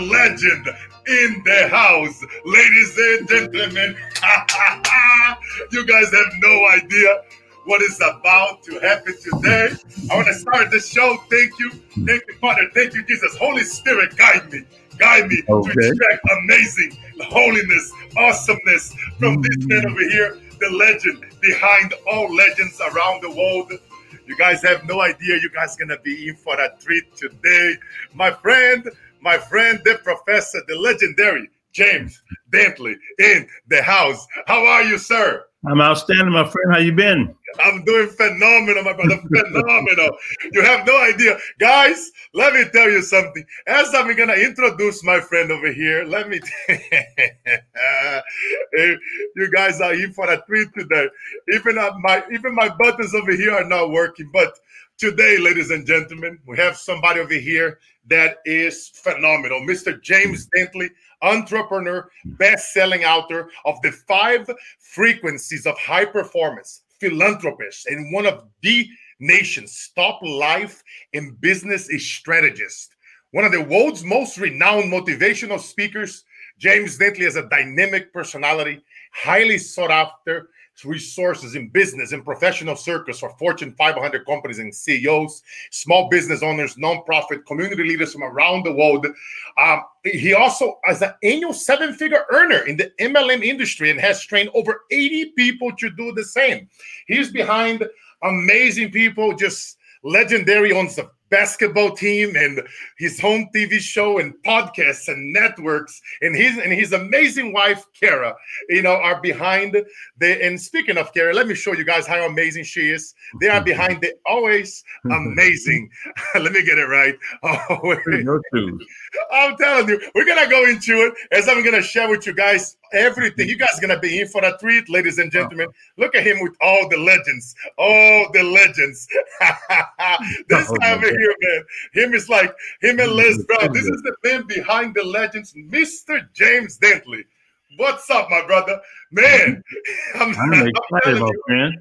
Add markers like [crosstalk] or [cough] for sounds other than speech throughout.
we have the legend in the house, ladies and gentlemen. [laughs] you guys have no idea what is about to happen today. I want to start the show. Thank you. Thank you, Father. Thank you, Jesus. Holy Spirit, guide me. Guide me okay. to expect amazing holiness, awesomeness from mm. this man over here, the legend behind all legends around the world. You guys have no idea. You guys gonna be in for a treat today. My friend, my friend, the professor, the legendary James Dentley in the house. How are you, sir? I'm outstanding, my friend. How you been? I'm doing phenomenal, my brother. phenomenal. You have no idea. Guys, let me tell you something. As I'm gonna introduce my friend over here, let me [laughs] eh, you guys are in for a treat today. Even uh, my even my buttons over here are not working, but today, ladies and gentlemen, we have somebody over here that is phenomenal. Mr. James Dentley entrepreneur, best-selling author of the five frequencies of high performance, philanthropist, and one of the nation's top life and business strategists. One of the world's most renowned motivational speakers, James Dentley is a dynamic personality, highly sought after, resources in business and professional circles for Fortune 500 companies and CEOs, small business owners, nonprofit, community leaders from around the world. Um, he also is an annual seven figure earner in the MLM industry and has trained over 80 people to do the same. He's behind amazing people, just legendary on the basketball team and his home TV show and podcasts and networks and his and his amazing wife Kara, you know, are behind the. And speaking of Kara, let me show you guys how amazing she is. They are behind the always [laughs] amazing. [laughs] let me get it right. [laughs] Oh, I'm telling you, we're gonna go into it as I'm gonna share with you guys everything. You guys are gonna be in for a treat, ladies and gentlemen. Look at him with all the legends, all the legends. [laughs] this oh, guy over here, man. Him is like him and Les Brown. This is the man behind the legends, Mr. James Dentley. What's up, my brother? Man, [laughs] I'm, I'm excited, my friend.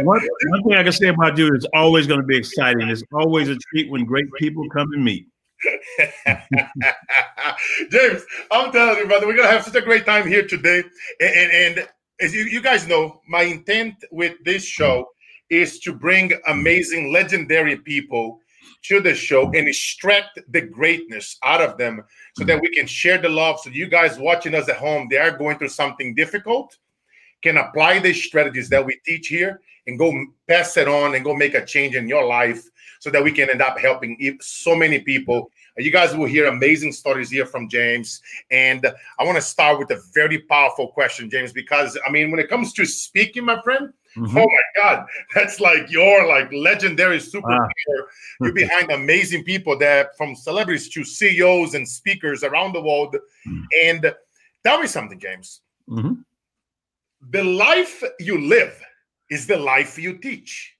One, one thing I can say about you is always going to be exciting. It's always a treat when great people come and meet. [laughs] James, I'm telling you, brother, we're gonna have such a great time here today. And, and, and as you, you, guys know, my intent with this show is to bring amazing, legendary people to the show and extract the greatness out of them so that we can share the love. So you guys watching us at home, they are going through something difficult, can apply the strategies that we teach here and go pass it on and go make a change in your life so that we can end up helping so many people. You guys will hear amazing stories here from James. And I want to start with a very powerful question, James, because I mean, when it comes to speaking, my friend, Mm-hmm. Oh my God, [laughs] that's like your like legendary superpower. Ah. You're behind amazing people that from celebrities to CEOs and speakers around the world. Mm-hmm. And tell me something, James. Mm-hmm. The life you live is the life you teach.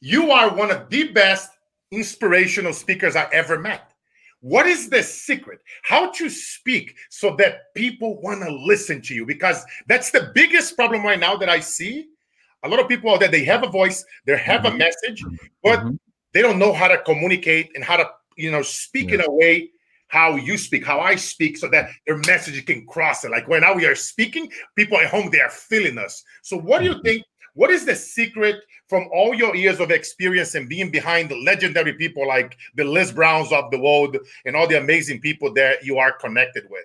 You are one of the best inspirational speakers I ever met. What is the secret? How to speak so that people want to listen to you? Because that's the biggest problem right now that I see. A lot of people out there, they have a voice, they have mm-hmm. a message, but mm-hmm. they don't know how to communicate and how to, you know, speak yeah. in a way how you speak, how I speak, so that their message can cross it. Like when now we are speaking, people at home, they are feeling us. So what do you mm-hmm. think what is the secret from all your years of experience and being behind the legendary people like the Les Browns of the world and all the amazing people that you are connected with?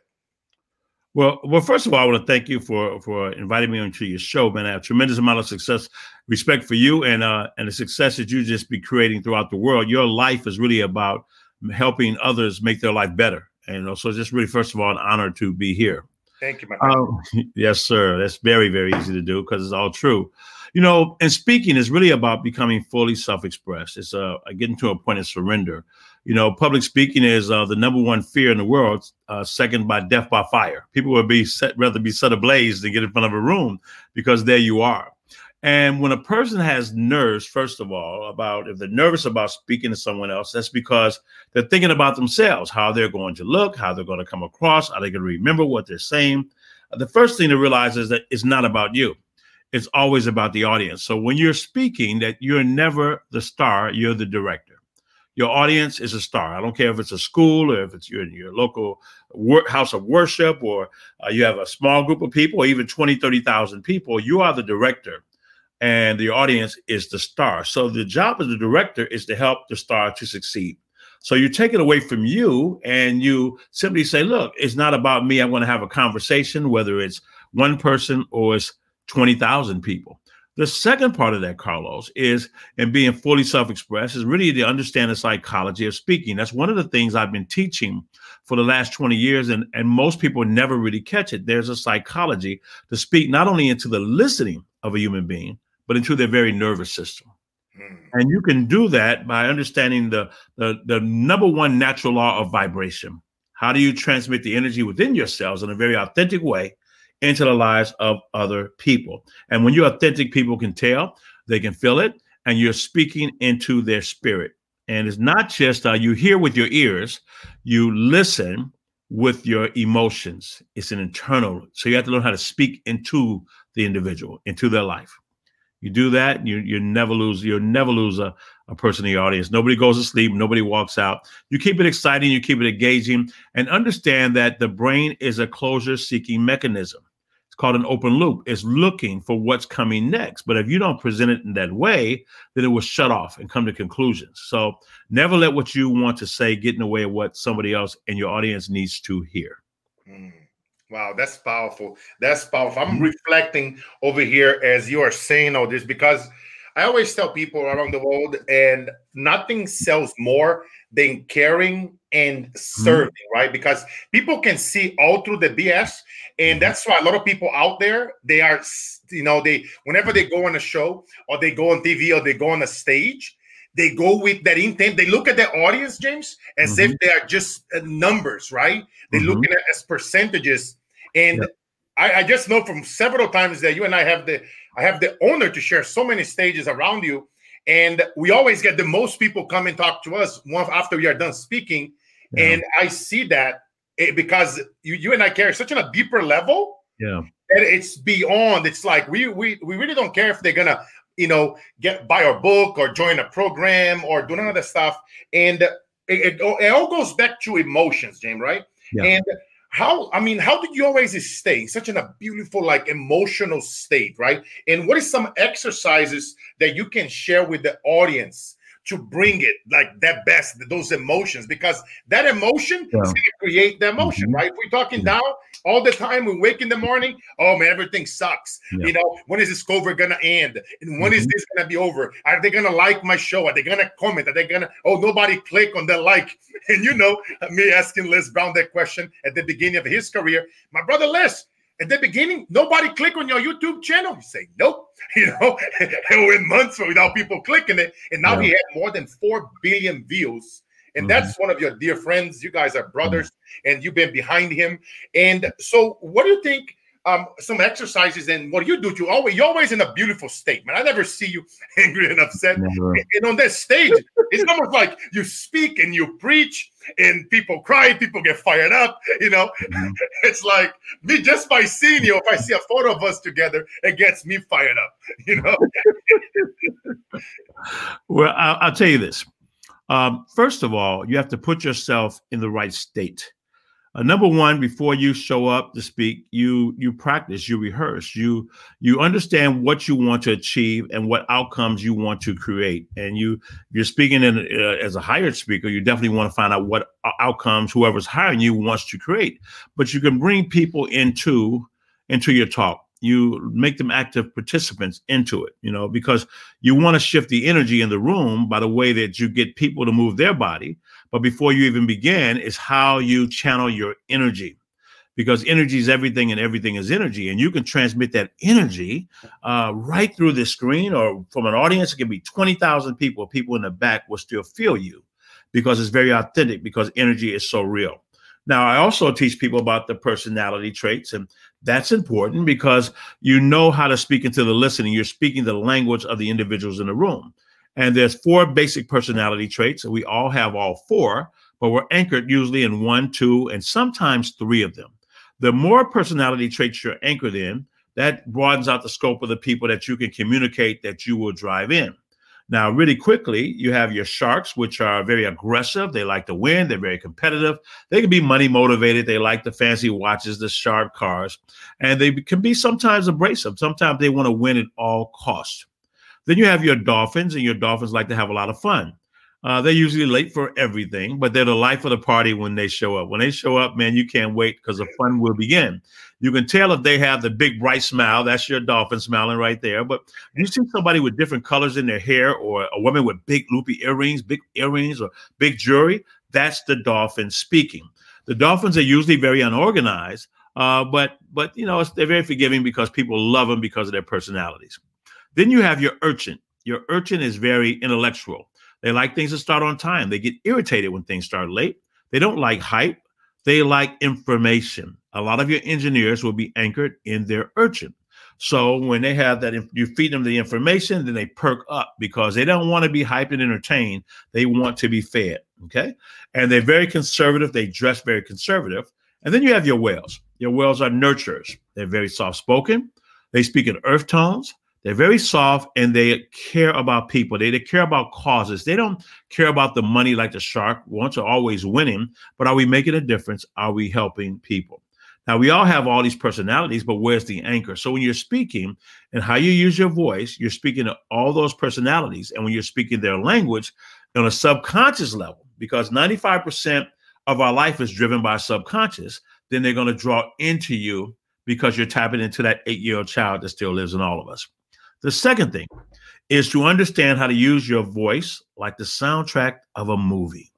Well, well, first of all, I want to thank you for for inviting me onto your show, man. I have a tremendous amount of success, respect for you, and uh, and the success that you just be creating throughout the world. Your life is really about helping others make their life better, and so just really, first of all, an honor to be here. Thank you, my friend. Um, [laughs] yes, sir. That's very, very easy to do because it's all true you know, and speaking is really about becoming fully self-expressed. It's uh, getting to a point of surrender. You know, public speaking is uh, the number one fear in the world, uh, second by death by fire. People would be set, rather be set ablaze than get in front of a room because there you are. And when a person has nerves, first of all, about if they're nervous about speaking to someone else, that's because they're thinking about themselves, how they're going to look, how they're going to come across, are they going to remember what they're saying. The first thing to realize is that it's not about you it's always about the audience. So when you're speaking, that you're never the star, you're the director. your audience is a star. I don't care if it's a school or if it's your, your local house of worship or uh, you have a small group of people or even 20, 30,000 people. You are the director and the audience is the star. So the job of the director is to help the star to succeed. So you take it away from you and you simply say, look, it's not about me. I want to have a conversation, whether it's one person or it's 20,000 people. The second part of that, Carlos, is in being fully self-expressed is really to understand the psychology of speaking. That's one of the things I've been teaching for the last 20 years, and, and most people never really catch it. There's a psychology to speak not only into the listening of a human being, but into their very nervous system. Hmm. And you can do that by understanding the, the, the number one natural law of vibration. How do you transmit the energy within yourselves in a very authentic way into the lives of other people? And when you're authentic, people can tell, they can feel it, and you're speaking into their spirit. And it's not just uh, you hear with your ears, you listen with your emotions. It's an internal. So you have to learn how to speak into the individual, into their life. You do that, you you never lose. You'll never lose a, a person in the audience. Nobody goes to sleep. Nobody walks out. You keep it exciting. You keep it engaging, and understand that the brain is a closure-seeking mechanism. Called an open loop. It's looking for what's coming next. But if you don't present it in that way, then it will shut off and come to conclusions. So never let what you want to say get in the way of what somebody else and your audience needs to hear. Mm. Wow, that's powerful. That's powerful. I'm mm-hmm. reflecting over here as you are saying all this because I always tell people around the world, and nothing sells more than caring and mm-hmm. serving, mm-hmm. right? Because people can see all through the BS, and mm-hmm. that's why a lot of people out there they are, you know, they whenever they go on a show or they go on TV or they go on a stage, they go with that intent. They look at the audience, James, as mm-hmm. if they are just uh, numbers, right? They mm-hmm. look at it as percentages and yeah. I, I, just know from several times that you and I have the I have the honor to share so many stages around you, and we always get the most people come and talk to us once after we are done speaking. Yeah. And I see that it, because you, you and I care such on a deeper level. Yeah. That it's beyond. It's like we we we really don't care if they're gonna you know get buy our book or join a program or do none of that stuff. And it, it, oh, it all goes back to emotions, James. Right? Yeah. And how i mean how did you always stay in such a beautiful like emotional state right and what is some exercises that you can share with the audience to bring it like that best those emotions because that emotion yeah. is going to create the emotion mm-hmm. right we're talking down all the time we wake in the morning oh man everything sucks yeah. you know when is this cover gonna end and when mm-hmm. is this gonna be over are they gonna like my show are they gonna comment are they gonna oh nobody click on the like [laughs] and you know me asking les brown that question at the beginning of his career my brother les at the beginning, nobody click on your YouTube channel. You say nope, [laughs] you know, [laughs] it went months without people clicking it, and now yeah. he had more than four billion views. And mm-hmm. that's one of your dear friends. You guys are brothers, mm-hmm. and you've been behind him. And so, what do you think? Um, some exercises and what you do to always you're always in a beautiful state, man. I never see you [laughs] angry and upset. Never. And on that stage, it's almost like you speak and you preach, and people cry, people get fired up. You know, mm-hmm. [laughs] it's like me just by seeing you. If I see a photo of us together, it gets me fired up. [laughs] You know. well, I'll, I'll, tell you this. Um, first of all, you have to put yourself in the right state uh, number one before you show up to speak you you practice you rehearse you you understand what you want to achieve and what outcomes you want to create. And you you're speaking in uh, as a hired speaker you definitely want to find out what outcomes whoever's hiring you wants to create. But you can bring people into into your talk. You make them active participants into it you know because you want to shift the energy in the room by the way that you get people to move their body but before you even begin is how you channel your energy because energy is everything and everything is energy and you can transmit that energy uh, right through the screen or from an audience it can be 20000 people people in the back will still feel you because it's very authentic because energy is so real now, I also teach people about the personality traits, and that's important because you know how to speak into the listening. You're speaking the language of the individuals in the room. And there's four basic personality traits, we all have all four, but we're anchored usually in one, two, and sometimes three of them. The more personality traits you're anchored in, that broadens out the scope of the people that you can communicate that you will drive in. Now, really quickly, you have your sharks, which are very aggressive. They like to win. They're very competitive. They can be money motivated. They like the fancy watches, the sharp cars, and they can be sometimes abrasive. Sometimes they want to win at all costs. Then you have your dolphins, and your dolphins like to have a lot of fun. Uh, they're usually late for everything, but they're the life of the party when they show up. When they show up, man, you can't wait because the fun will begin. You can tell if they have the big bright smile. That's your dolphin smiling right there. But you see somebody with different colors in their hair, or a woman with big loopy earrings, big earrings, or big jewelry. That's the dolphin speaking. The dolphins are usually very unorganized, uh, but but you know they're very forgiving because people love them because of their personalities. Then you have your urchin. Your urchin is very intellectual. They like things to start on time. They get irritated when things start late. They don't like hype. They like information. A lot of your engineers will be anchored in their urchin. So when they have that, you feed them the information, then they perk up because they don't want to be hyped and entertained. They want to be fed. Okay. And they're very conservative. They dress very conservative. And then you have your whales. Your whales are nurturers. They're very soft spoken. They speak in earth tones. They're very soft and they care about people. They, they care about causes. They don't care about the money like the shark. Wants are always winning, but are we making a difference? Are we helping people? Now, we all have all these personalities, but where's the anchor? So, when you're speaking and how you use your voice, you're speaking to all those personalities. And when you're speaking their language on a subconscious level, because 95% of our life is driven by subconscious, then they're going to draw into you because you're tapping into that eight year old child that still lives in all of us. The second thing is to understand how to use your voice like the soundtrack of a movie.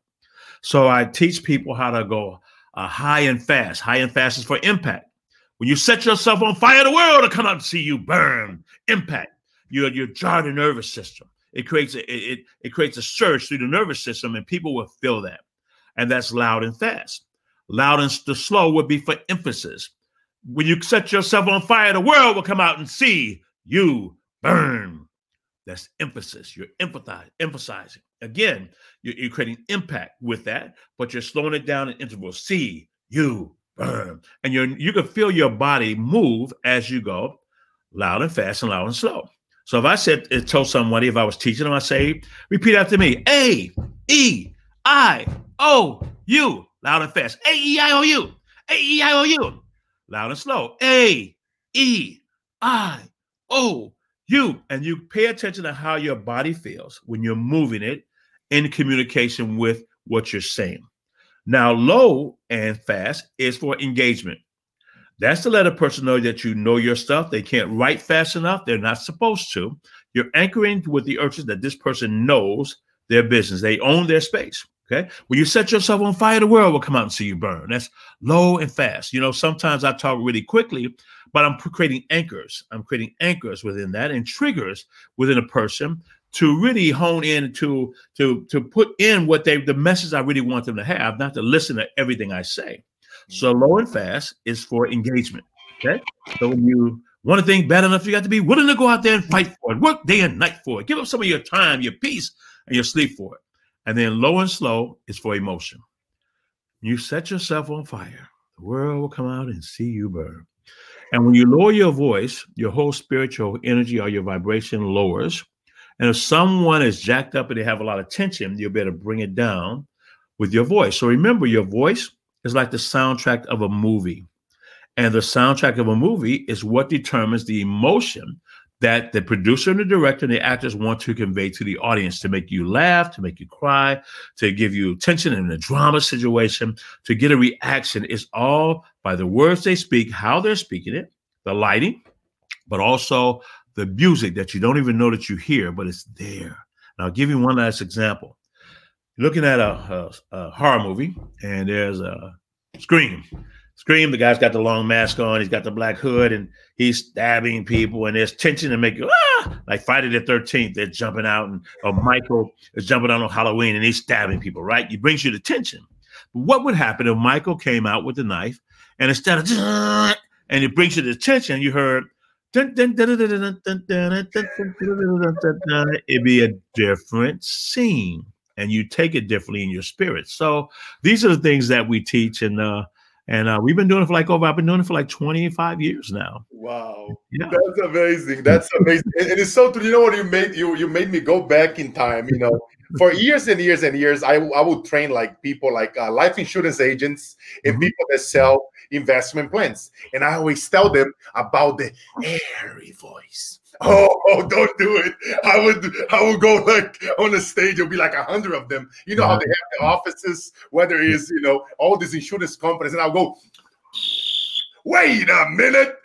So I teach people how to go uh, high and fast. High and fast is for impact. When you set yourself on fire, the world will come out and see you burn. Impact. You you jar the nervous system. It creates a, it, it creates a surge through the nervous system, and people will feel that. And that's loud and fast. Loud and the slow would be for emphasis. When you set yourself on fire, the world will come out and see you burn. That's emphasis. You're empathize, emphasizing. Again, you're, you're, creating impact with that, but you're slowing it down in intervals. See, you burn. And you're you can feel your body move as you go, loud and fast and loud and slow. So if I said uh, told somebody, if I was teaching them, I say, repeat after me. A E I O U. Loud and fast. A E I O U. A E I O U. Loud and slow. A E I O you and you pay attention to how your body feels when you're moving it in communication with what you're saying. Now, low and fast is for engagement. That's to let a person know that you know your stuff. They can't write fast enough. They're not supposed to. You're anchoring with the urges that this person knows their business. They own their space. Okay. When you set yourself on fire, the world will come out and see you burn. That's low and fast. You know, sometimes I talk really quickly, but I'm creating anchors. I'm creating anchors within that and triggers within a person to really hone in to to to put in what they the message I really want them to have, not to listen to everything I say. So low and fast is for engagement. Okay. So when you want to think bad enough, you got to be willing to go out there and fight for it, work day and night for it, give up some of your time, your peace, and your sleep for it. And then low and slow is for emotion. You set yourself on fire, the world will come out and see you burn. And when you lower your voice, your whole spiritual energy or your vibration lowers. And if someone is jacked up and they have a lot of tension, you'll be able to bring it down with your voice. So remember, your voice is like the soundtrack of a movie. And the soundtrack of a movie is what determines the emotion that the producer and the director and the actors want to convey to the audience to make you laugh, to make you cry, to give you tension in a drama situation, to get a reaction. It's all by the words they speak, how they're speaking it, the lighting, but also the music that you don't even know that you hear, but it's there. And I'll give you one last example. Looking at a, a, a horror movie, and there's a scream Scream, the guy's got the long mask on, he's got the black hood, and he's stabbing people, and there's tension to make you ah like Friday the 13th, they're jumping out, and or Michael is jumping out on Halloween and he's stabbing people, right? It brings you to tension. But what would happen if Michael came out with the knife and instead of and it brings you to tension, you heard it'd be a different scene and you take it differently in your spirit. So these are the things that we teach and uh And uh, we've been doing it for like over, I've been doing it for like 25 years now. Wow. Yeah. That's amazing. That's amazing. and it's so true. You know what you made you you made me go back in time, you know. For years and years and years, I, I would train like people like uh, life insurance agents and mm-hmm. people that sell investment plans. And I always tell them about the airy voice. Oh, oh, don't do it. I would I would go like on a stage, it'll be like a hundred of them. You know how they have the mm-hmm. offices, whether it's you know, all these insurance companies, and I'll go, wait a minute,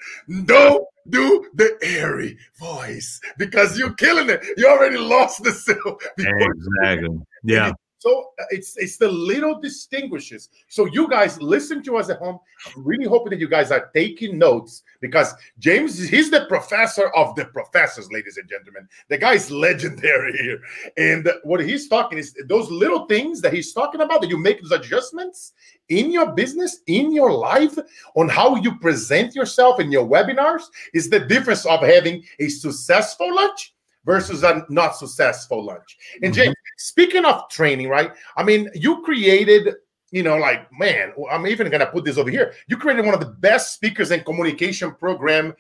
don't do the airy voice because you're killing it. You already lost the [laughs] sale. Exactly. [laughs] Yeah. So uh, it's it's the little distinguishes. So you guys listen to us at home. I'm really hoping that you guys are taking notes because James he's the professor of the professors, ladies and gentlemen. The guy's legendary here, and what he's talking is those little things that he's talking about that you make those adjustments in your business, in your life, on how you present yourself in your webinars is the difference of having a successful lunch versus a not successful lunch. And mm-hmm. James, speaking of training, right? I mean, you created, you know, like, man, I'm even gonna put this over here. You created one of the best speakers and communication program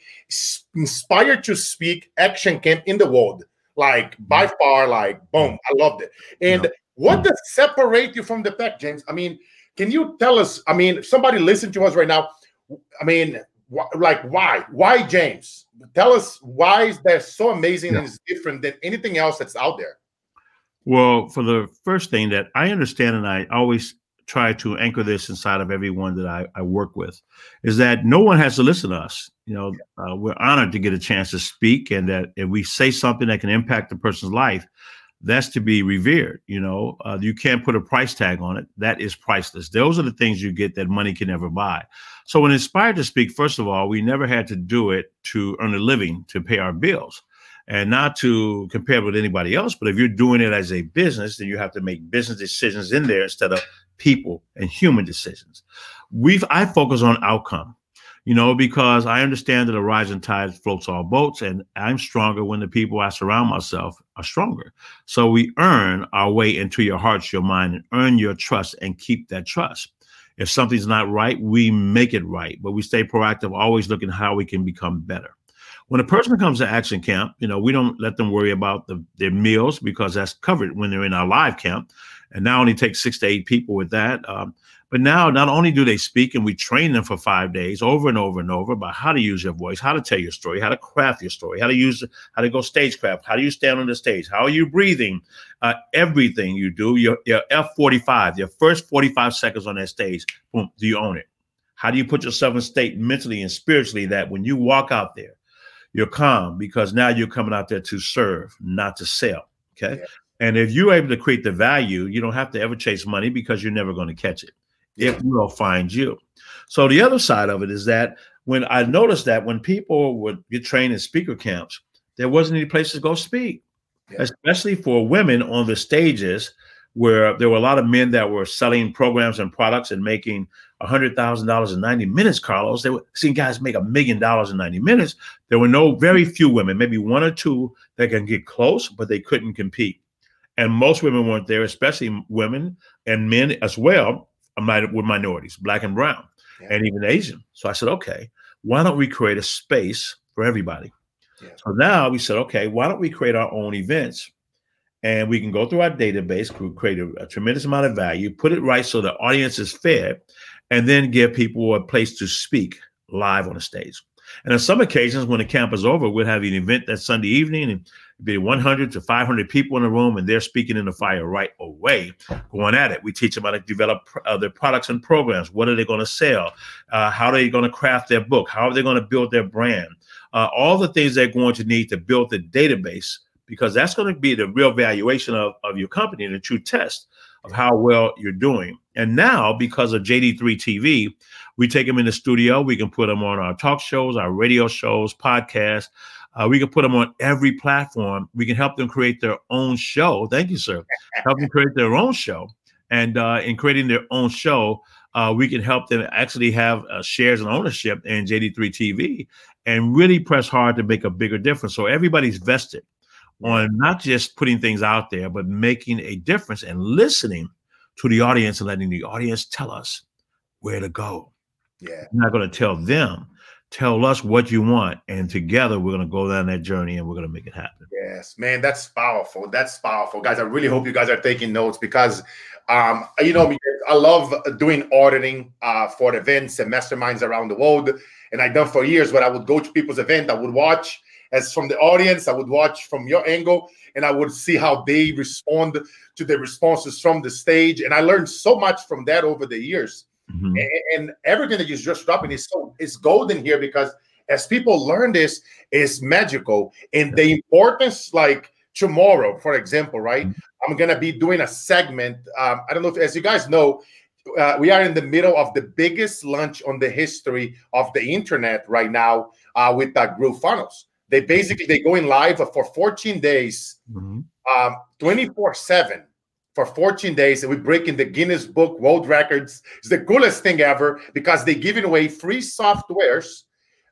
inspired to speak action camp in the world. Like by mm-hmm. far, like boom, I loved it. And yeah. what does separate you from the pack, James? I mean, can you tell us? I mean, somebody listen to us right now. I mean, wh- like why? Why James? tell us why is that so amazing yeah. and is different than anything else that's out there well for the first thing that i understand and i always try to anchor this inside of everyone that I, I work with is that no one has to listen to us you know uh, we're honored to get a chance to speak and that if we say something that can impact a person's life that's to be revered you know? Uh, you can't put a price tag on it. That is priceless. Those are the things you get that money can never buy. So when inspired to speak first of all we never had to do it to earn a living to pay our bills. And not to compare with anybody else but if you're doing it as a business then you have to make business decisions in there instead of people and human decisions. We've i focus on outcome you know, because I understand that a rising tide floats all boats, and I'm stronger when the people I surround myself are stronger. So we earn our way into your hearts, your mind, and earn your trust and keep that trust. If something's not right, we make it right, but we stay proactive, always looking how we can become better. When a person comes to action camp, you know, we don't let them worry about the, their meals because that's covered when they're in our live camp. And now only takes six to eight people with that. Um, but now, not only do they speak and we train them for five days over and over and over about how to use your voice, how to tell your story, how to craft your story, how to use, how to go stagecraft, how do you stand on the stage, how are you breathing, uh, everything you do, your, your F45, your first 45 seconds on that stage, boom, do you own it? How do you put yourself in state mentally and spiritually that when you walk out there, you're calm because now you're coming out there to serve, not to sell. Okay. Yeah. And if you're able to create the value, you don't have to ever chase money because you're never going to catch it it will find you. So the other side of it is that when I noticed that when people would get trained in speaker camps, there wasn't any place to go speak, yeah. especially for women on the stages where there were a lot of men that were selling programs and products and making $100,000 in 90 minutes, Carlos. They were seeing guys make a million dollars in 90 minutes. There were no, very few women, maybe one or two that can get close, but they couldn't compete. And most women weren't there, especially women and men as well, with minorities, black and brown, yeah. and even Asian. So I said, okay, why don't we create a space for everybody? Yeah. So now we said, okay, why don't we create our own events? And we can go through our database, create a, a tremendous amount of value, put it right so the audience is fed, and then give people a place to speak live on the stage. And on some occasions, when the camp is over, we'll have an event that Sunday evening, and be 100 to 500 people in the room, and they're speaking in the fire right away, going at it. We teach them how to develop uh, their products and programs. What are they going to sell? Uh, how are they going to craft their book? How are they going to build their brand? Uh, all the things they're going to need to build the database, because that's going to be the real valuation of, of your company and the true test of how well you're doing. And now, because of JD3 TV, we take them in the studio. We can put them on our talk shows, our radio shows, podcasts. Uh, we can put them on every platform. We can help them create their own show. Thank you, sir. [laughs] help them create their own show. And uh, in creating their own show, uh, we can help them actually have uh, shares and ownership in JD3 TV and really press hard to make a bigger difference. So everybody's vested on not just putting things out there, but making a difference and listening to the audience and letting the audience tell us where to go. Yeah. You're not going to tell them. Tell us what you want, and together we're going to go down that journey and we're going to make it happen. Yes, man, that's powerful. That's powerful, guys. I really hope you guys are taking notes because, um, you know, I love doing auditing uh, for events and masterminds around the world, and I've done for years. But I would go to people's event, I would watch as from the audience, I would watch from your angle, and I would see how they respond to the responses from the stage, and I learned so much from that over the years. Mm-hmm. And, and, everything that you're just dropping is so is golden here because as people learn this, it's magical. And the importance, like tomorrow, for example, right? Mm-hmm. I'm gonna be doing a segment. Um, I don't know if, as you guys know, uh, we are in the middle of the biggest launch on the history of the internet right now uh, with uh, GrooveFunnels. They basically they go in live for 14 days, mm-hmm. um, 24 seven for 14 days and we break in the Guinness Book World Records. It's the coolest thing ever because they're giving away free softwares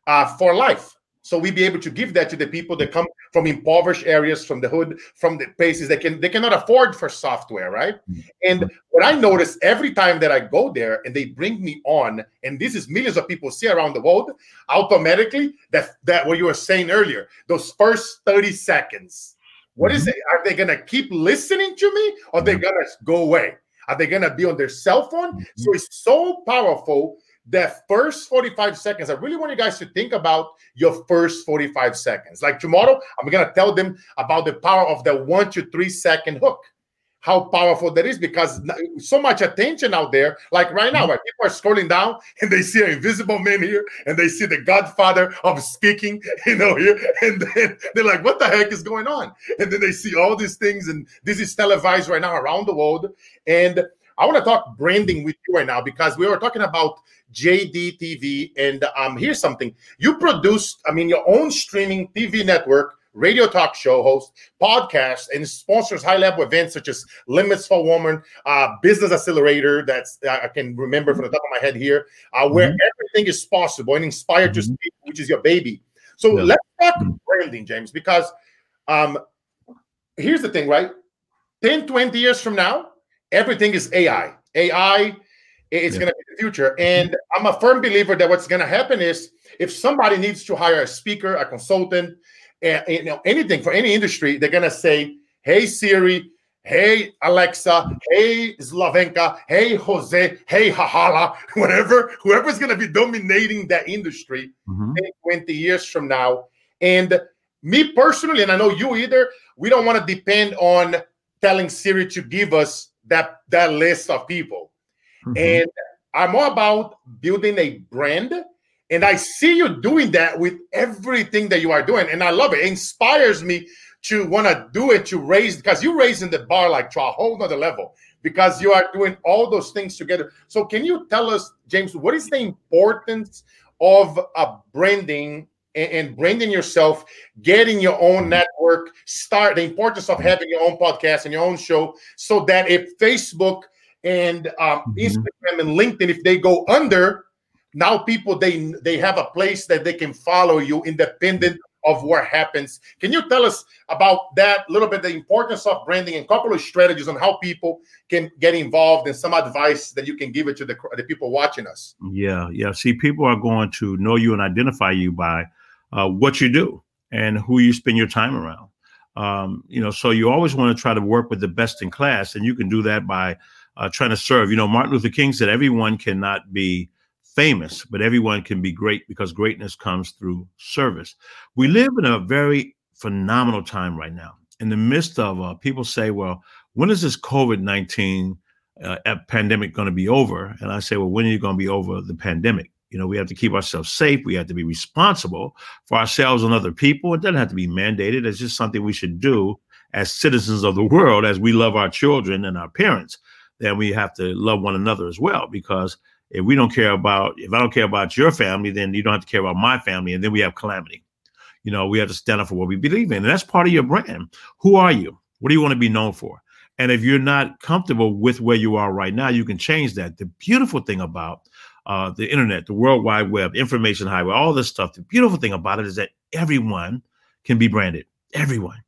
uh, for life. So we be able to give that to the people that come from impoverished areas, from the hood, from the places that can they cannot afford for software, right? Mm-hmm. And what I notice every time that I go there and they bring me on, and this is millions of people see around the world, automatically that that what you were saying earlier, those first 30 seconds what is mm-hmm. it? Are they gonna keep listening to me or they gonna go away? Are they gonna be on their cell phone? Mm-hmm. So it's so powerful that first 45 seconds. I really want you guys to think about your first 45 seconds. Like tomorrow, I'm gonna tell them about the power of the one to three second hook how powerful that is because so much attention out there. Like right now, when people are scrolling down [laughs] and they see an invisible man here and they see the godfather of speaking, [laughs] you know, here, and then they're like, what the heck is going on? And then they see all these things, and this is televised right now around the world. And I want to talk branding with you right now because we were talking about JDTV. And um, here's something you produced, I mean, your own streaming TV network radio talk show host, podcast, and sponsors high level events such as Limits for Women, uh, Business Accelerator, that's I can remember from the top of my head here, uh, where mm-hmm. everything is possible and inspired mm-hmm. to speak, which is your baby. So yeah. let's talk mm-hmm. branding, James, because um, here's the thing, right? 10, 20 years from now, everything is AI. AI is yeah. going to be the future. And I'm a firm believer that what's going to happen is if somebody needs to hire a speaker, a consultant, and, you know anything for any industry, they're gonna say, "Hey Siri, hey Alexa, hey Slavenka, hey Jose, hey Hahala, [laughs] whatever, whoever's gonna be dominating that industry mm-hmm. 20 years from now." And me personally, and I know you either, we don't want to depend on telling Siri to give us that that list of people. Mm-hmm. And I'm all about building a brand and I see you doing that with everything that you are doing. And I love it. It inspires me to want to do it to raise because you're raising the bar like to a whole nother level because you are doing all those things together. So can you tell us, James, what is the importance of a branding and, branding yourself, getting your own network, start the importance of having your own podcast and your own show, so that if Facebook and um, mm-hmm. Instagram and LinkedIn, if they go under, now people they they have a place that they can follow you independent of what happens. Can you tell us about that a little bit the importance of branding and a couple of strategies on how people can get involved and some advice that you can give it to the, the people watching us? Yeah yeah. See people are going to know you and identify you by uh, what you do and who you spend your time around. Um, you know so you always want to try to work with the best in class and you can do that by uh, trying to serve. You know martin luther king said everyone cannot be famous, but everyone can be great because greatness comes through service. We live in a very phenomenal time right now. In the midst of uh, people say, well, when is this COVID 19 uh, pandemic going to be over? And I say, well, when are you going to be over the pandemic? You know, we have to keep ourselves safe. We have to be responsible for ourselves and other people. It doesn't have to be mandated. It's just something we should do as citizens of the world, as we love our children and our parents. Then we have to love one another as well, because if we don't care about if I don't care about your family, then you don't have to care about my family, and then we have calamity. You know, we have to stand up for what we believe in, and that's part of your brand. Who are you? What do you want to be known for? And if you're not comfortable with where you are right now, you can change that. The beautiful thing about uh, the internet, the World Wide Web, information highway, all this stuff. The beautiful thing about it is that everyone can be branded. Everyone.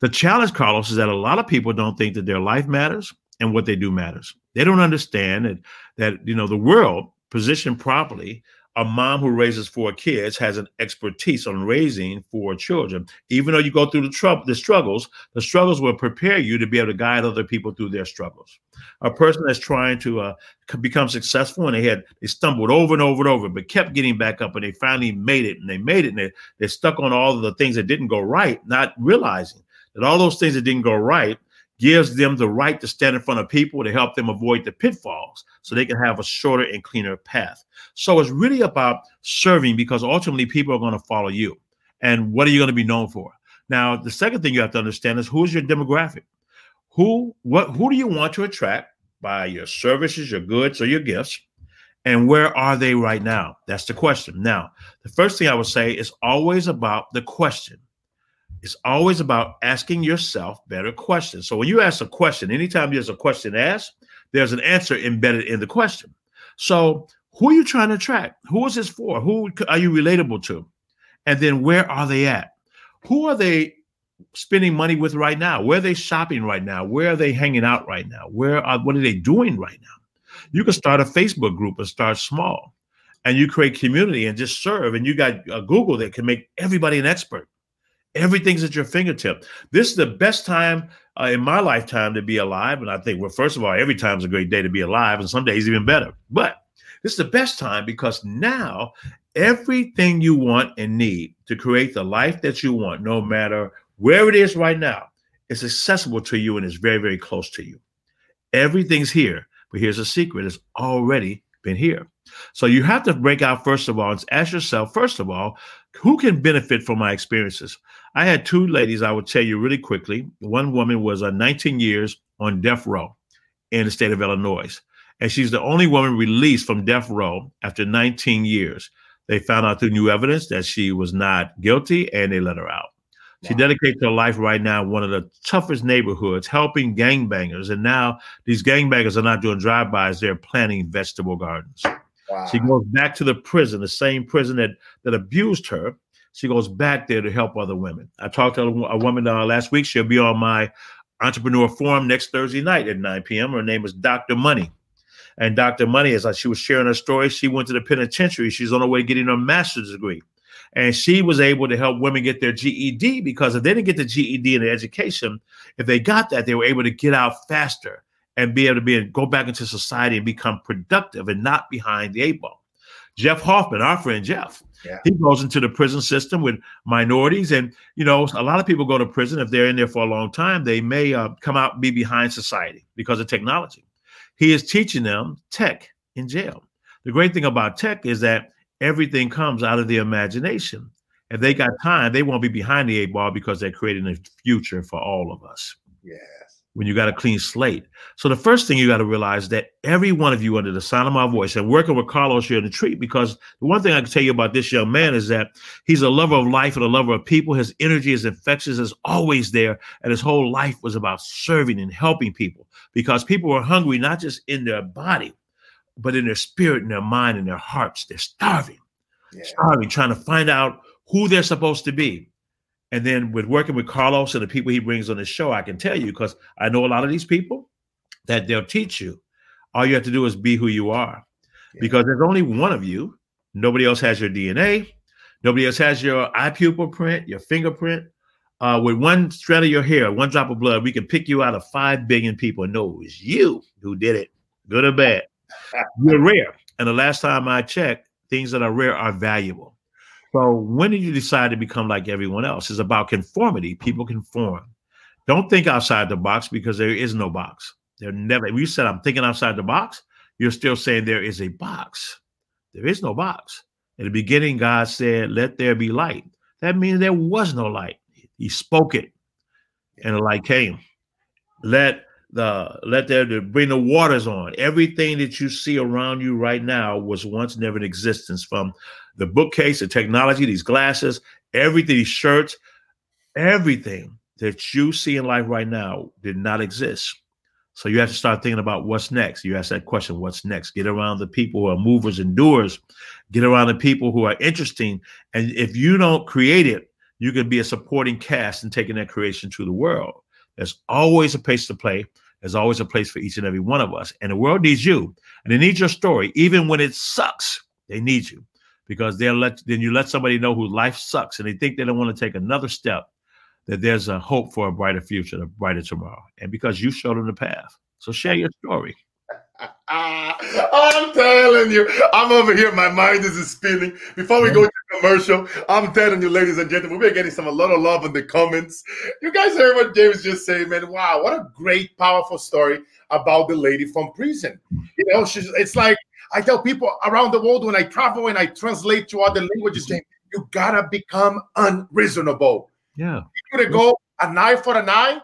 The challenge, Carlos, is that a lot of people don't think that their life matters and what they do matters. They don't understand that that you know the world positioned properly, a mom who raises four kids has an expertise on raising four children. Even though you go through the trouble, the struggles, the struggles will prepare you to be able to guide other people through their struggles. A person that's trying to uh, become successful and they had they stumbled over and over and over, but kept getting back up, and they finally made it, and they made it, and they, they're stuck on all of the things that didn't go right, not realizing that all those things that didn't go right gives them the right to stand in front of people to help them avoid the pitfalls so they can have a shorter and cleaner path. So it's really about serving because ultimately people are going to follow you. And what are you going to be known for? Now, the second thing you have to understand is who's your demographic? Who what who do you want to attract by your services, your goods, or your gifts? And where are they right now? That's the question. Now, the first thing I would say is always about the question. It's always about asking yourself better questions. So when you ask a question, anytime there's a question asked, there's an answer embedded in the question. So who are you trying to attract? Who is this for? Who are you relatable to? And then where are they at? Who are they spending money with right now? Where are they shopping right now? Where are they hanging out right now? Where are what are they doing right now? You can start a Facebook group and start small. And you create community and just serve. And you got a Google that can make everybody an expert. Everything's at your fingertip. This is the best time uh, in my lifetime to be alive. And I think, well, first of all, every time is a great day to be alive, and some days even better. But this is the best time because now everything you want and need to create the life that you want, no matter where it is right now, is accessible to you and is very, very close to you. Everything's here. But here's a secret it's already been here. So you have to break out, first of all, and ask yourself, first of all, who can benefit from my experiences? I had two ladies I will tell you really quickly. One woman was uh, 19 years on death row in the state of Illinois. And she's the only woman released from death row after 19 years. They found out through new evidence that she was not guilty and they let her out. Wow. She dedicates her life right now in one of the toughest neighborhoods, helping gangbangers. And now these gangbangers are not doing drive-bys, they're planting vegetable gardens. Wow. She goes back to the prison, the same prison that, that abused her, she goes back there to help other women. I talked to a woman uh, last week. She'll be on my entrepreneur forum next Thursday night at 9 p.m. Her name is Dr. Money. And Dr. Money, as she was sharing her story, she went to the penitentiary. She's on her way getting her master's degree. And she was able to help women get their GED because if they didn't get the GED in the education, if they got that, they were able to get out faster and be able to be go back into society and become productive and not behind the eight ball. Jeff Hoffman, our friend Jeff, yeah. he goes into the prison system with minorities, and you know a lot of people go to prison if they're in there for a long time. They may uh, come out be behind society because of technology. He is teaching them tech in jail. The great thing about tech is that everything comes out of the imagination. If they got time, they won't be behind the eight ball because they're creating a future for all of us. Yeah when you got a clean slate. So the first thing you got to realize that every one of you under the sound of my voice and working with Carlos here in the tree, because the one thing I can tell you about this young man is that he's a lover of life and a lover of people. His energy is infectious, is always there. And his whole life was about serving and helping people because people were hungry, not just in their body, but in their spirit and their mind and their hearts. They're starving, yeah. starving, trying to find out who they're supposed to be. And then with working with Carlos and the people he brings on the show, I can tell you because I know a lot of these people that they'll teach you. All you have to do is be who you are, yeah. because there's only one of you. Nobody else has your DNA. Nobody else has your eye pupil print, your fingerprint. Uh, with one strand of your hair, one drop of blood, we can pick you out of five billion people and know it's you who did it, good or bad. [laughs] You're rare. And the last time I checked, things that are rare are valuable. So when did you decide to become like everyone else? It's about conformity. People conform. Don't think outside the box because there is no box. There never. When you said I'm thinking outside the box, you're still saying there is a box. There is no box. In the beginning, God said, "Let there be light." That means there was no light. He spoke it, and the light came. Let the let there to bring the waters on. Everything that you see around you right now was once never in existence. From the bookcase, the technology, these glasses, everything, these shirts, everything that you see in life right now did not exist. So you have to start thinking about what's next. You ask that question, what's next? Get around the people who are movers and doers. Get around the people who are interesting. And if you don't create it, you can be a supporting cast in taking that creation to the world. There's always a place to play. There's always a place for each and every one of us. And the world needs you. And they need your story. Even when it sucks, they need you. Because they'll let then you let somebody know whose life sucks and they think they don't want to take another step, that there's a hope for a brighter future, a brighter tomorrow. And because you showed them the path. So share your story. [laughs] I'm telling you, I'm over here. My mind is spinning. Before we go to commercial, I'm telling you, ladies and gentlemen, we're getting some a lot of love in the comments. You guys heard what James just said, man. Wow, what a great, powerful story about the lady from prison. You know, she's it's like I tell people around the world when I travel and I translate to other languages, James, you gotta become unreasonable. Yeah. You gotta go an eye for an eye,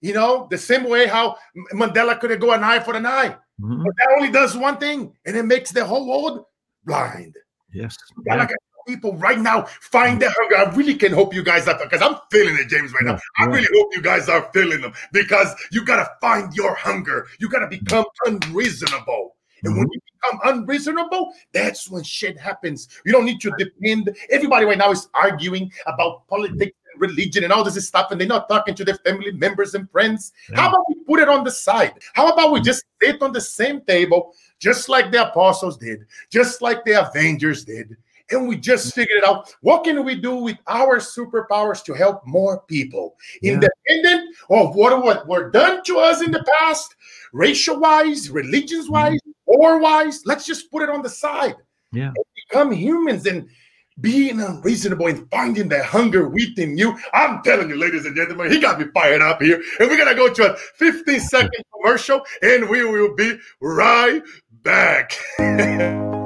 you know, the same way how Mandela could go an eye for an eye. Mm-hmm. But that only does one thing, and it makes the whole world blind. Yes. Yeah. Like people right now find the hunger. I really can hope you guys are because I'm feeling it, James, right yeah. now. I really hope you guys are feeling them because you gotta find your hunger. You gotta become unreasonable. And when mm-hmm. you become unreasonable, that's when shit happens. You don't need to depend. Everybody right now is arguing about politics religion and all this stuff, and they're not talking to their family members and friends. Yeah. How about we put it on the side? How about we just sit on the same table, just like the apostles did, just like the Avengers did, and we just figured it out. What can we do with our superpowers to help more people, yeah. independent of what what were done to us in the past, racial wise, religions wise, or mm-hmm. wise? Let's just put it on the side. Yeah, become humans and being unreasonable and finding that hunger within you. I'm telling you, ladies and gentlemen, he got me fired up here. And we're going to go to a 15 second commercial and we will be right back. [laughs]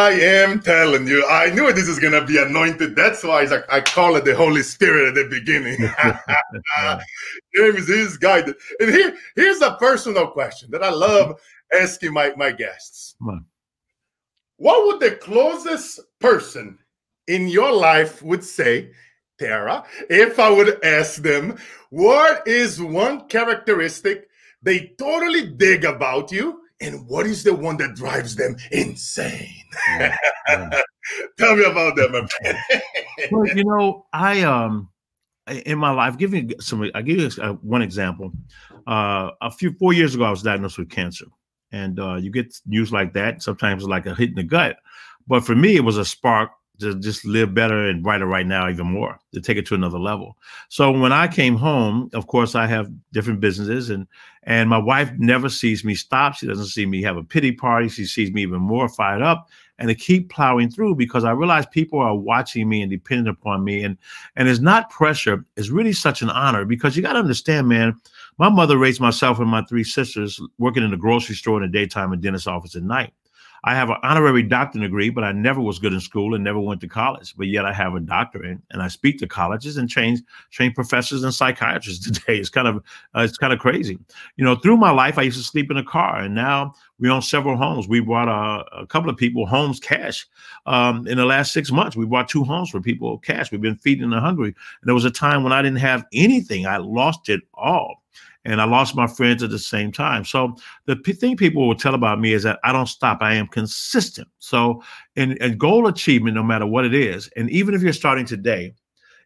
I am telling you, I knew this is going to be anointed. That's why I, I, call it the Holy Spirit at the beginning. [laughs] [laughs] James is guided. And here, here's a personal question that I love asking my, my guests. What would the closest person in your life would say, Tara, if I would ask them, what is one characteristic they totally dig about you and what is the one that drives them insane? Yeah, yeah. [laughs] Tell me about that, my friend. [laughs] well, you know, I um in my life, give you some. I give you one example. Uh, a few four years ago, I was diagnosed with cancer, and uh, you get news like that. Sometimes like a hit in the gut, but for me, it was a spark to just live better and brighter right now even more to take it to another level. So when i came home of course i have different businesses and and my wife never sees me stop. She doesn't see me have a pity party. She sees me even more fired up and to keep plowing through because i realize people are watching me and depending upon me. And and it's not pressure. It's really such an honor because you got to understand man my mother raised myself and my three sisters working in the grocery store in the daytime and dentist office at night I have an honorary doctorate degree, but I never was good in school and never went to college. But yet I have a doctorate, and I speak to colleges and train train professors and psychiatrists [laughs] today. It's kind of uh, it's kind of crazy. You know, through my life, I used to sleep in a car, and now we own several homes. We bought a, a couple of people homes cash. Um, in the last six months, we bought two homes for people cash. We've been feeding the hungry. And there was a time when I didn't have anything. I lost it all and I lost my friends at the same time. So the p- thing people will tell about me is that I don't stop. I am consistent. So in goal achievement, no matter what it is, and even if you're starting today,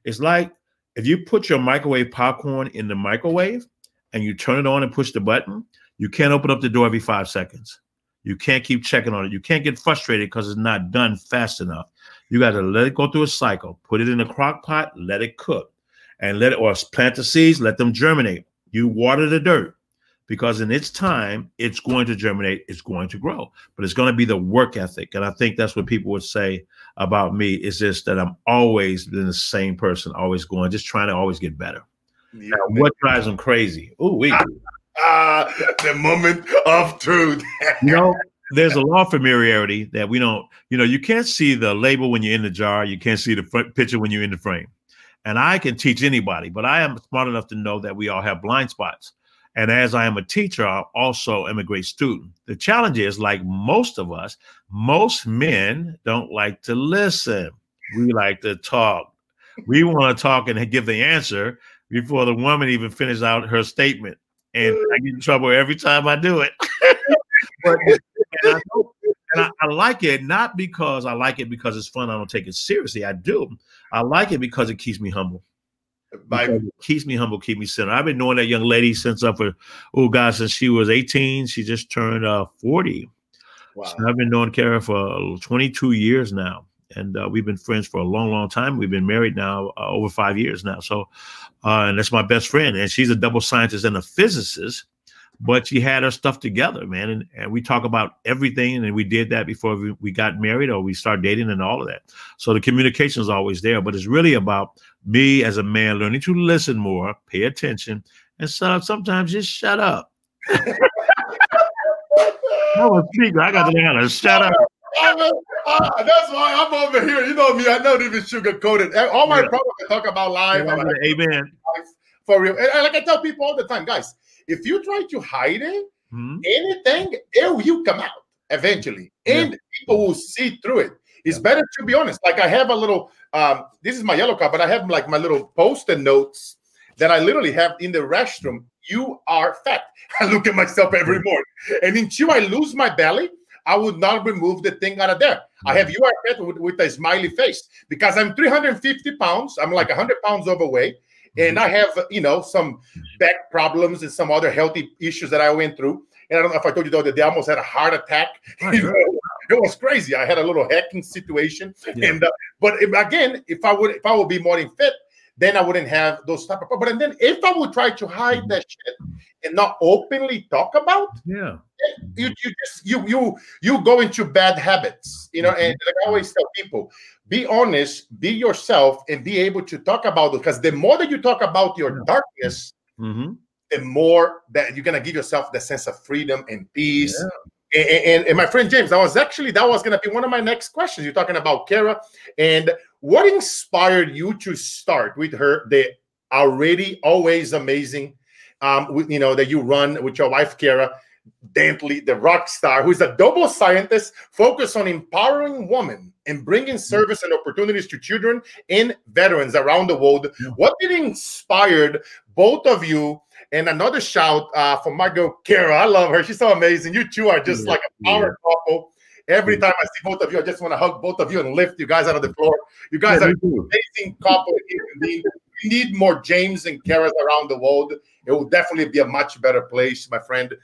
it's like if you put your microwave popcorn in the microwave and you turn it on and push the button, you can't open up the door every five seconds. You can't keep checking on it. You can't get frustrated because it's not done fast enough. You got to let it go through a cycle. Put it in a crock pot, let it cook, and let it or plant the seeds, let them germinate. You water the dirt because in its time, it's going to germinate, it's going to grow, but it's going to be the work ethic. And I think that's what people would say about me is just that I'm always been the same person, always going, just trying to always get better. Yeah, now, what drives them crazy? Oh, we. Ah, [laughs] the moment of truth. you know, there's a law of familiarity that we don't, you know, you can't see the label when you're in the jar. You can't see the front picture when you're in the frame. And I can teach anybody, but I am smart enough to know that we all have blind spots. And as I am a teacher, I also am a great student. The challenge is, like most of us, most men don't like to listen. We like to talk. We want to talk and give the answer. before the woman even finishes out her statement. And I get in trouble every time I do it. [laughs] but, and, I, and I, I, like it not because I like it because it's fun. I don't take it seriously. I do. I like it because it keeps me humble. By, keeps me humble, keep me centered. I've been knowing that young lady since up for oh God, since she was 18. She just turned uh 40. Wow. So I've been knowing Kara for 22 years now and uh, we've been friends for a long, long time. We've been married now uh, over five years now. So, uh, and that's my best friend, and she's a double scientist and a physicist. But she had her stuff together, man, and, and we talk about everything, and we did that before we, we got married or we started dating and all of that. So the communication is always there, but it's really about me as a man learning to listen more, pay attention, and shut up. sometimes just shut up. [laughs] I was speaker. I got to learn how to shut up. Uh, that's why I'm over here. You know me. I know this is sugar coated. All my yeah. problems I talk about live. Yeah, like, amen. For real. And, like I tell people all the time, guys, if you try to hide it, mm-hmm. anything, it will come out eventually. And yeah. people will see through it. It's better to be honest. Like I have a little, um, this is my yellow card, but I have like my little post-it notes that I literally have in the restroom. You are fat. [laughs] I look at myself every morning. And until I lose my belly, I would not remove the thing out of there. Mm-hmm. I have you are fat with, with a smiley face because I'm 350 pounds. I'm like 100 pounds overweight. And I have, you know, some back problems and some other healthy issues that I went through. And I don't know if I told you though that I almost had a heart attack. [laughs] Oh, you [laughs] know, it was crazy. I had a little hacking situation. Yeah. And uh, but if, again, if I would if I would be more in fit, then I wouldn't have those type of problems. But then if I would try to hide mm-hmm. that shit and not openly talk about, yeah, you you just you you you go into bad habits, you know. And mm-hmm. like I always tell people, be honest, be yourself, and be able to talk about it. Because the more that you talk about your darkness, mm-hmm. the more that you're gonna give yourself the sense of freedom and peace. Yeah. And, and, and, my friend James, that was actually that was gonna be one of my next questions. You're talking about Kara, and what inspired you to start with her? The already always amazing, um, with, you know, that you run with your wife Kara Dentley, the rock star, who's a double scientist focused on empowering women and bringing mm. service and opportunities to children and veterans around the world. What did inspired both of you? And another shout uh, for my girl Kara. I love her. She's so amazing. You two are just yeah. like a power yeah. couple. Every time I see both of you, I just want to hug both of you and lift you guys out of the floor. You guys yeah, are an amazing couple. We need more James and Karas around the world. It will definitely be a much better place, my friend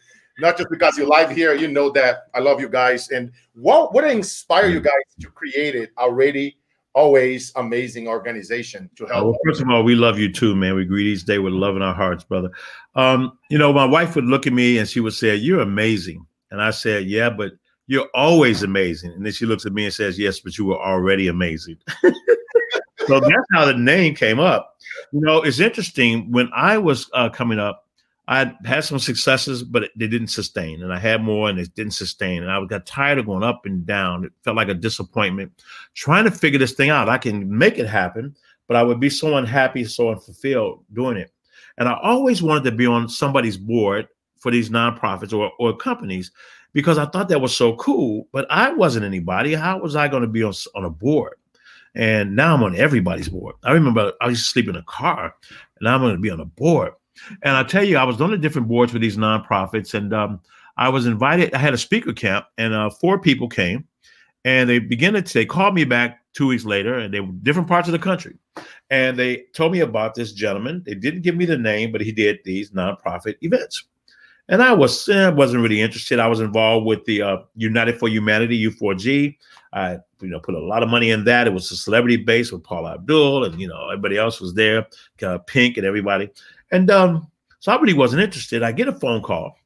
not just because you live here, you know that I love you guys. And what what inspired you guys to create it already? Always amazing organization to help. Well, first of all, we love you too, man. We greet each day with love in our hearts, brother. Um, you know, my wife would look at me and she would say, You're amazing. And I said, Yeah, but you're always amazing. And then she looks at me and says, Yes, but you were already amazing. [laughs] so that's how the name came up. You know, it's interesting. When I was uh, coming up, I had some successes, but they didn't sustain. And I had more and it didn't sustain. And I got tired of going up and down. It felt like a disappointment. Trying to figure this thing out. I can make it happen, but I would be so unhappy, so unfulfilled doing it. And I always wanted to be on somebody's board for these nonprofits or, or companies because I thought that was so cool. But I wasn't anybody. How was I going to be on, on a board? And now I'm on everybody's board. I remember I used to sleep in a car, and I'm going to be on a board. And I tell you, I was on the different boards for these nonprofits, and um, I was invited. I had a speaker camp, and uh, four people came, and they began to. They called me back two weeks later, and they were different parts of the country, and they told me about this gentleman. They didn't give me the name, but he did these nonprofit events, and I was eh, wasn't really interested. I was involved with the uh, United for Humanity U4G. I you know put a lot of money in that. It was a celebrity base with Paula Abdul, and you know everybody else was there, uh, Pink and everybody. And um, so I really wasn't interested. I get a phone call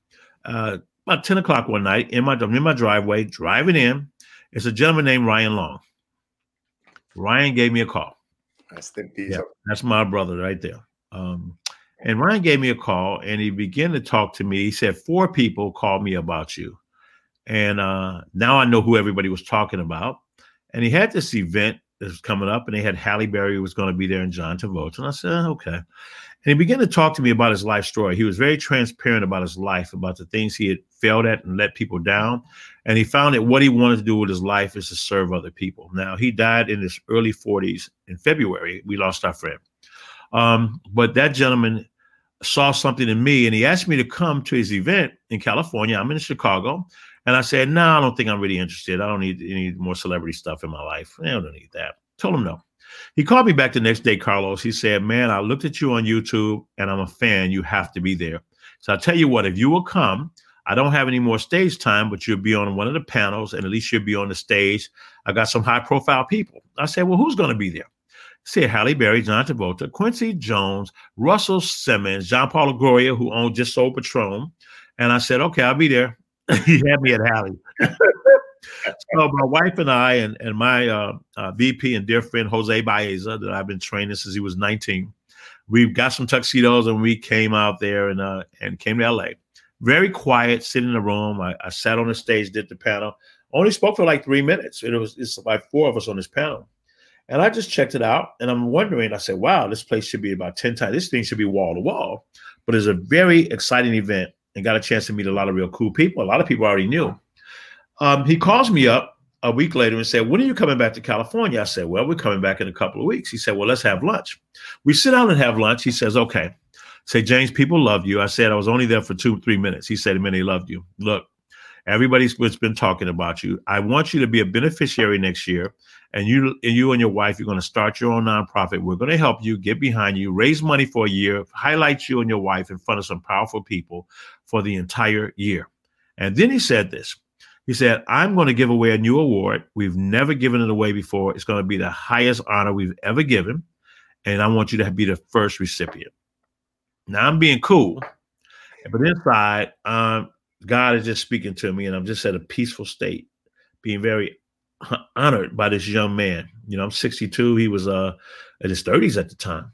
uh, about 10 o'clock one night in my, in my driveway, driving in. It's a gentleman named Ryan Long. Ryan gave me a call. That's the yeah, That's my brother right there. Um, and Ryan gave me a call and he began to talk to me. He said, Four people called me about you. And uh, now I know who everybody was talking about. And he had this event that was coming up, and they had Halle Berry was going to be there and John Travolta. And I said, okay. And he began to talk to me about his life story. He was very transparent about his life, about the things he had failed at and let people down. And he found that what he wanted to do with his life is to serve other people. Now, he died in his early 40s in February. We lost our friend. Um, but that gentleman saw something in me and he asked me to come to his event in California. I'm in Chicago. And I said, no, I don't think I'm really interested. I don't need any more celebrity stuff in my life. I don't need that. Told him no. He called me back the next day, Carlos. He said, Man, I looked at you on YouTube and I'm a fan. You have to be there. So I'll tell you what, if you will come, I don't have any more stage time, but you'll be on one of the panels and at least you'll be on the stage. I got some high profile people. I said, Well, who's going to be there? Said Halle Berry, John Travolta, Quincy Jones, Russell Simmons, John Paul DeJoria, who owned Just Soul Patron. And I said, okay, I'll be there. [laughs] he had me at Halle. [laughs] so my wife and I and, and my uh, uh, VP and dear friend Jose Baeza, that I've been training since he was 19, we got some tuxedos and we came out there and uh, and came to LA. Very quiet, sitting in the room. I, I sat on the stage, did the panel. Only spoke for like three minutes. It was it's like four of us on this panel. And I just checked it out and I'm wondering, I said, wow, this place should be about 10 times. This thing should be wall to wall. But it's a very exciting event and got a chance to meet a lot of real cool people. A lot of people I already knew. Um, he calls me up a week later and said, When are you coming back to California? I said, Well, we're coming back in a couple of weeks. He said, Well, let's have lunch. We sit down and have lunch. He says, Okay. Say, James, people love you. I said, I was only there for two, three minutes. He said, Man, they loved you. Look, everybody's been talking about you. I want you to be a beneficiary next year. And you and you and your wife, you're going to start your own nonprofit. We're going to help you, get behind you, raise money for a year, highlight you and your wife in front of some powerful people for the entire year. And then he said this. He said, I'm going to give away a new award. We've never given it away before. It's going to be the highest honor we've ever given. And I want you to be the first recipient. Now I'm being cool, but inside, um, God is just speaking to me, and I'm just at a peaceful state, being very honored by this young man. You know, I'm 62. He was uh in his 30s at the time.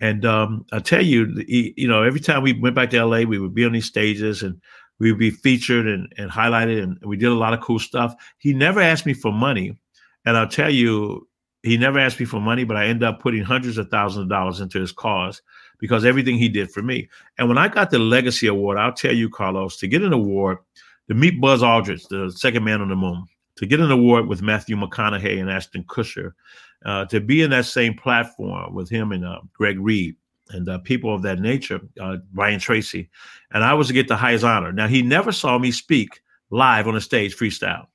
And um, I tell you, he, you know, every time we went back to LA, we would be on these stages and we would be featured and, and highlighted, and we did a lot of cool stuff. He never asked me for money, and I'll tell you, he never asked me for money, but I ended up putting hundreds of thousands of dollars into his cause because everything he did for me. And when I got the Legacy Award, I'll tell you, Carlos, to get an award, to meet Buzz Aldrin, the second man on the moon, to get an award with Matthew McConaughey and Ashton Kutcher, uh, to be in that same platform with him and uh, Greg Reed and uh, people of that nature, uh, Brian Tracy, and I was to get the highest honor. Now he never saw me speak live on a stage freestyle.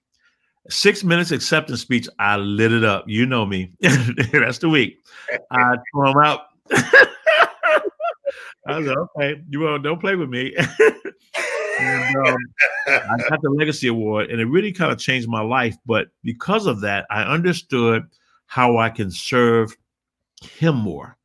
Six minutes acceptance speech, I lit it up. You know me. [laughs] That's the week. I throw him out. [laughs] I was like, okay, you don't play with me. [laughs] and, um, I got the Legacy Award, and it really kind of changed my life. But because of that, I understood how I can serve him more.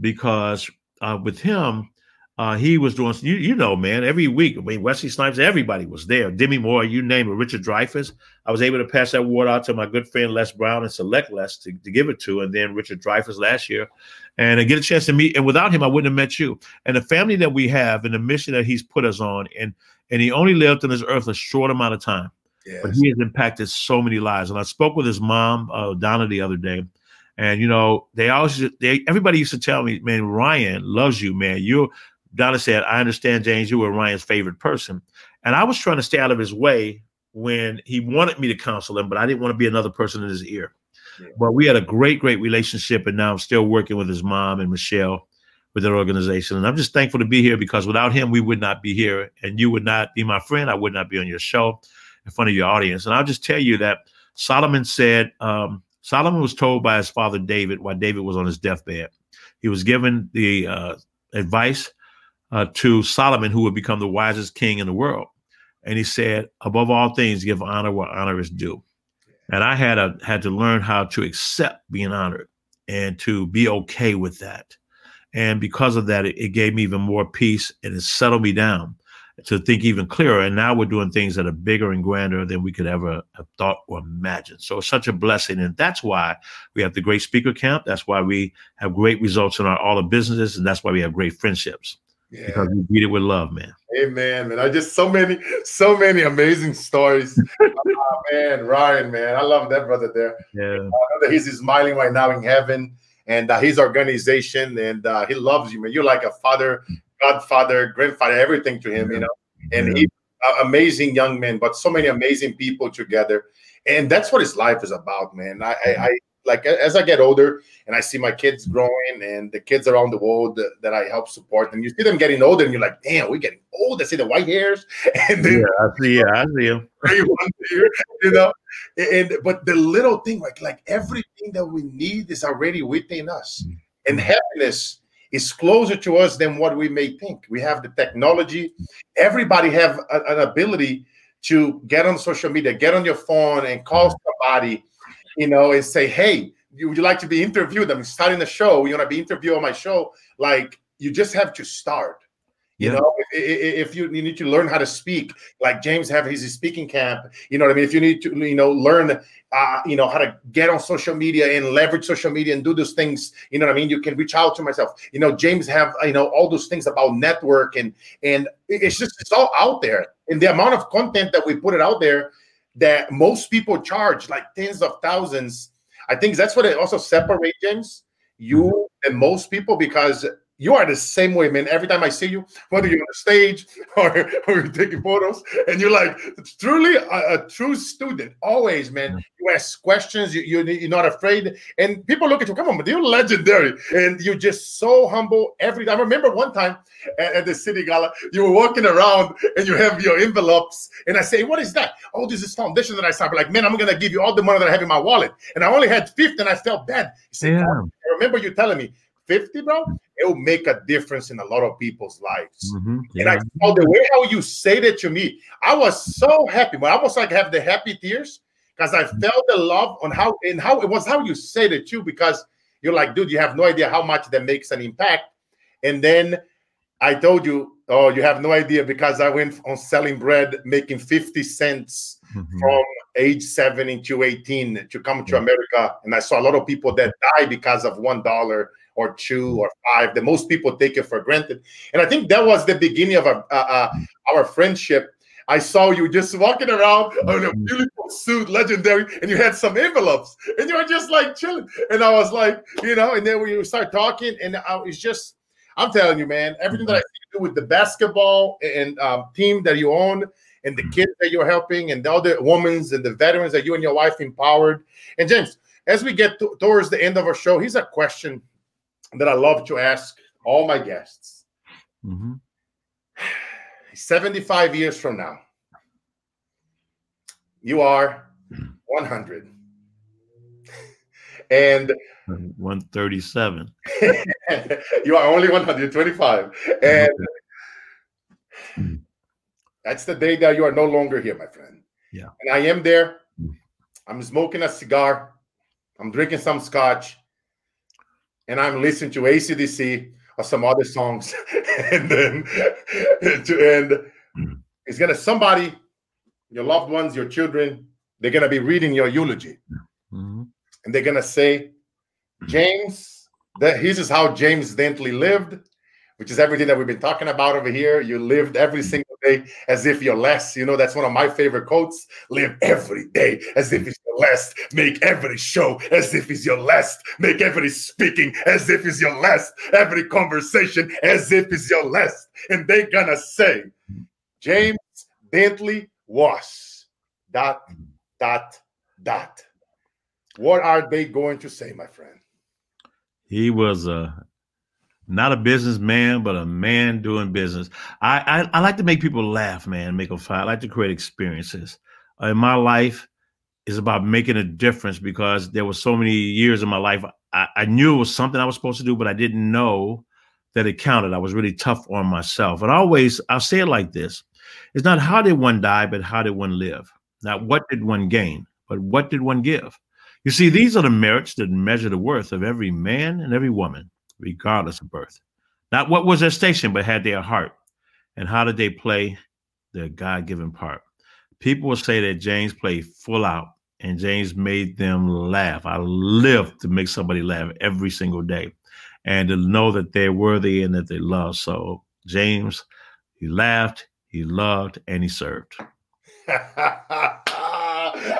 Because uh, with him, uh, he was doing, you, you know, man, every week. I mean, Wesley Snipes, everybody was there. Demi Moore, you name it, Richard Dreyfuss. I was able to pass that award out to my good friend Les Brown and select Les to, to give it to, and then Richard Dreyfuss last year, and I get a chance to meet. And without him, I wouldn't have met you. And the family that we have, and the mission that he's put us on, and and he only lived on this earth a short amount of time, yes. but he has impacted so many lives. And I spoke with his mom, uh, Donna, the other day, and you know, they always, they everybody used to tell me, man, Ryan loves you, man. You're Donna said, I understand, James, you were Ryan's favorite person. And I was trying to stay out of his way when he wanted me to counsel him, but I didn't want to be another person in his ear. Yeah. But we had a great, great relationship. And now I'm still working with his mom and Michelle with their organization. And I'm just thankful to be here because without him, we would not be here. And you would not be my friend. I would not be on your show in front of your audience. And I'll just tell you that Solomon said, um, Solomon was told by his father David while David was on his deathbed. He was given the uh, advice uh, to Solomon, who would become the wisest king in the world. And he said, above all things, give honor where honor is due. And I had a, had to learn how to accept being honored and to be okay with that. And because of that, it, it gave me even more peace and it settled me down to think even clearer. And now we're doing things that are bigger and grander than we could ever have thought or imagined. So it's such a blessing. And that's why we have the great speaker camp. That's why we have great results in our all the businesses. And that's why we have great friendships. Yeah. Because we beat it with love, man. Amen, man. I just so many, so many amazing stories. oh, [laughs] man, Ryan, man, I love that brother there. Yeah, he's smiling right now in heaven, and uh, his organization, and uh, he loves you, man. You're like a father, godfather, grandfather, everything to him, you know. And he, uh, amazing young man, but so many amazing people together, and that's what his life is about, man. I, I, I like as I get older and I see my kids growing and the kids around the world that, that I help support, and you see them getting older, and you're like, damn, we're getting old. I see the white hairs, [laughs] and then yeah, I see, yeah, I see them. [laughs] you know, and but the little thing, like like everything that we need is already within us, mm-hmm. and happiness is closer to us than what we may think. We have the technology. Everybody have a, an ability to get on social media, get on your phone, and call somebody, you know, and say, "Hey, would you like to be interviewed? I'm starting the show. You want to be interviewed on my show?" Like you just have to start. You yeah. know, if, if you, you, need to learn how to speak, like James have his speaking camp, you know what I mean? If you need to, you know, learn, uh, you know, how to get on social media and leverage social media and do those things, you know what I mean? You can reach out to myself. You know, James have, you know, all those things about network and, and it's just, it's all out there. And the amount of content that we put it out there that most people charge like tens of thousands. I think that's what it also separates James, you mm-hmm. and most people, because you are the same way, man. Every time I see you, whether you're on the stage [laughs] or, or you're taking photos, and you're like truly a, a true student. Always, man. Mm. You ask questions. You, you you're not afraid, and people look at you. Come on, but you're legendary, and you're just so humble every time. I remember one time at, at, the city gala, you were walking around and you have your envelopes, and I say, "What is that?" Oh, this is foundation that I signed. Like, man, I'm gonna give you all the money that I have in my wallet, and I only had fifty, and I felt bad. You say, yeah. I remember you telling me 50, bro, it will make a difference in a lot of people's lives. Mm-hmm. Yeah. And I saw the way how you say that to me, I was so happy. But I almost like have the happy tears because I mm-hmm. felt the love on how and how it was how you said it too, because you're like, dude, you have no idea how much that makes an impact. And then I told you, oh, you have no idea because I went on selling bread, making 50 cents mm-hmm. from age 7 to 18 to come to America. And I saw a lot of people that die because of one dollar or two or five. That most people take it for granted. And I think that was the beginning of a, uh, our friendship. I saw you just walking around in a mm-hmm. beautiful suit, legendary, and you had some envelopes, and you were just like chilling. And I was like, you know, and then we start talking, and I was just, I'm telling you, man, everything that I do with the basketball and um, team that you own, and the mm-hmm. kids that you're helping, and the other women and the veterans that you and your wife empowered. And James, as we get to, towards the end of our show, here's a question that I love to ask all my guests. Mm-hmm. 75 years from now, you are 100. And 137. [laughs] you are only 125. And that's the day that you are no longer here, my friend. Yeah. And I am there. I'm smoking a cigar. I'm drinking some scotch and I'm listening to ACDC or some other songs, [laughs] and then to end, it's gonna somebody, your loved ones, your children, they're gonna be reading your eulogy, mm-hmm. and they're gonna say, James, that this is how James Dentley lived, which is everything that we've been talking about over here. You lived every mm-hmm. single day as if you're less. You know, that's one of my favorite quotes. Live every day as if it's your last. Make every show as if it's your last. Make every speaking as if it's your last. Every conversation as if it's your last. And they're gonna say, James Dentley was dot dot dot. What are they going to say, my friend? He was a not a businessman, but a man doing business. I, I, I like to make people laugh, man, make them fun. I like to create experiences. Uh, in my life, is about making a difference because there were so many years in my life I, I knew it was something I was supposed to do, but I didn't know that it counted. I was really tough on myself. And always I'll say it like this: It's not how did one die, but how did one live. Not what did one gain, but what did one give. You see, these are the merits that measure the worth of every man and every woman regardless of birth. Not what was their station, but had their heart. And how did they play their God given part? People will say that James played full out and James made them laugh. I live to make somebody laugh every single day and to know that they're worthy and that they love. So, James, he laughed, he loved, and he served. [laughs]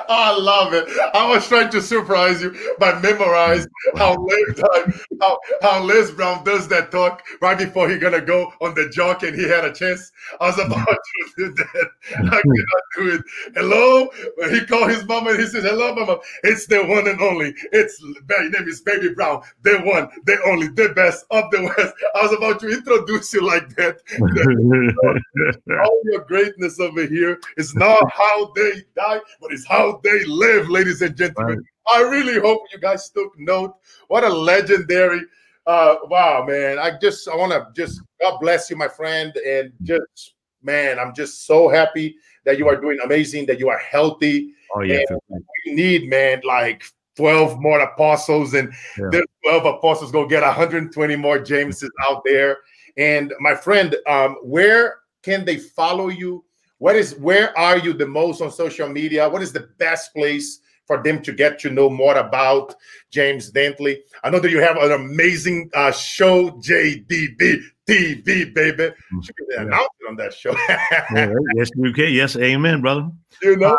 I love it. I was trying to surprise you by memorizing how Les, uh, how, how Les Brown does that talk right before he's gonna go on the jock and he had a chance. I was about [laughs] to do that. I mm-hmm. cannot do it. Hello? He called his mama and he says, Hello, mama. It's the one and only. It's my name is Baby Brown, the one, the only, the best of the West. I was about to introduce you like that. [laughs] All your greatness over here is not how they die, but it's how they live, ladies and gentlemen. Right. I really hope you guys took note. What a legendary uh wow man i just i want to just god bless you my friend and just man i'm just so happy that you are doing amazing that you are healthy oh yeah we need man like 12 more apostles and yeah. there's 12 apostles go get 120 more jameses out there and my friend um where can they follow you what is where are you the most on social media what is the best place for them to get to know more about James Dentley. I know that you have an amazing uh, show, JD3 TV, baby. Mm, you can yeah. announce it on that show. [laughs] yeah, yes, you can. Yes, amen, brother. You know. Uh,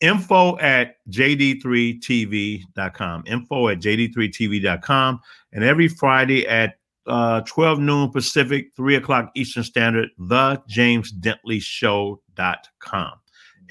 info at jd3tv.com info at jd3tv.com and every friday at uh, 12 noon pacific 3 o'clock eastern standard the james dentley show.com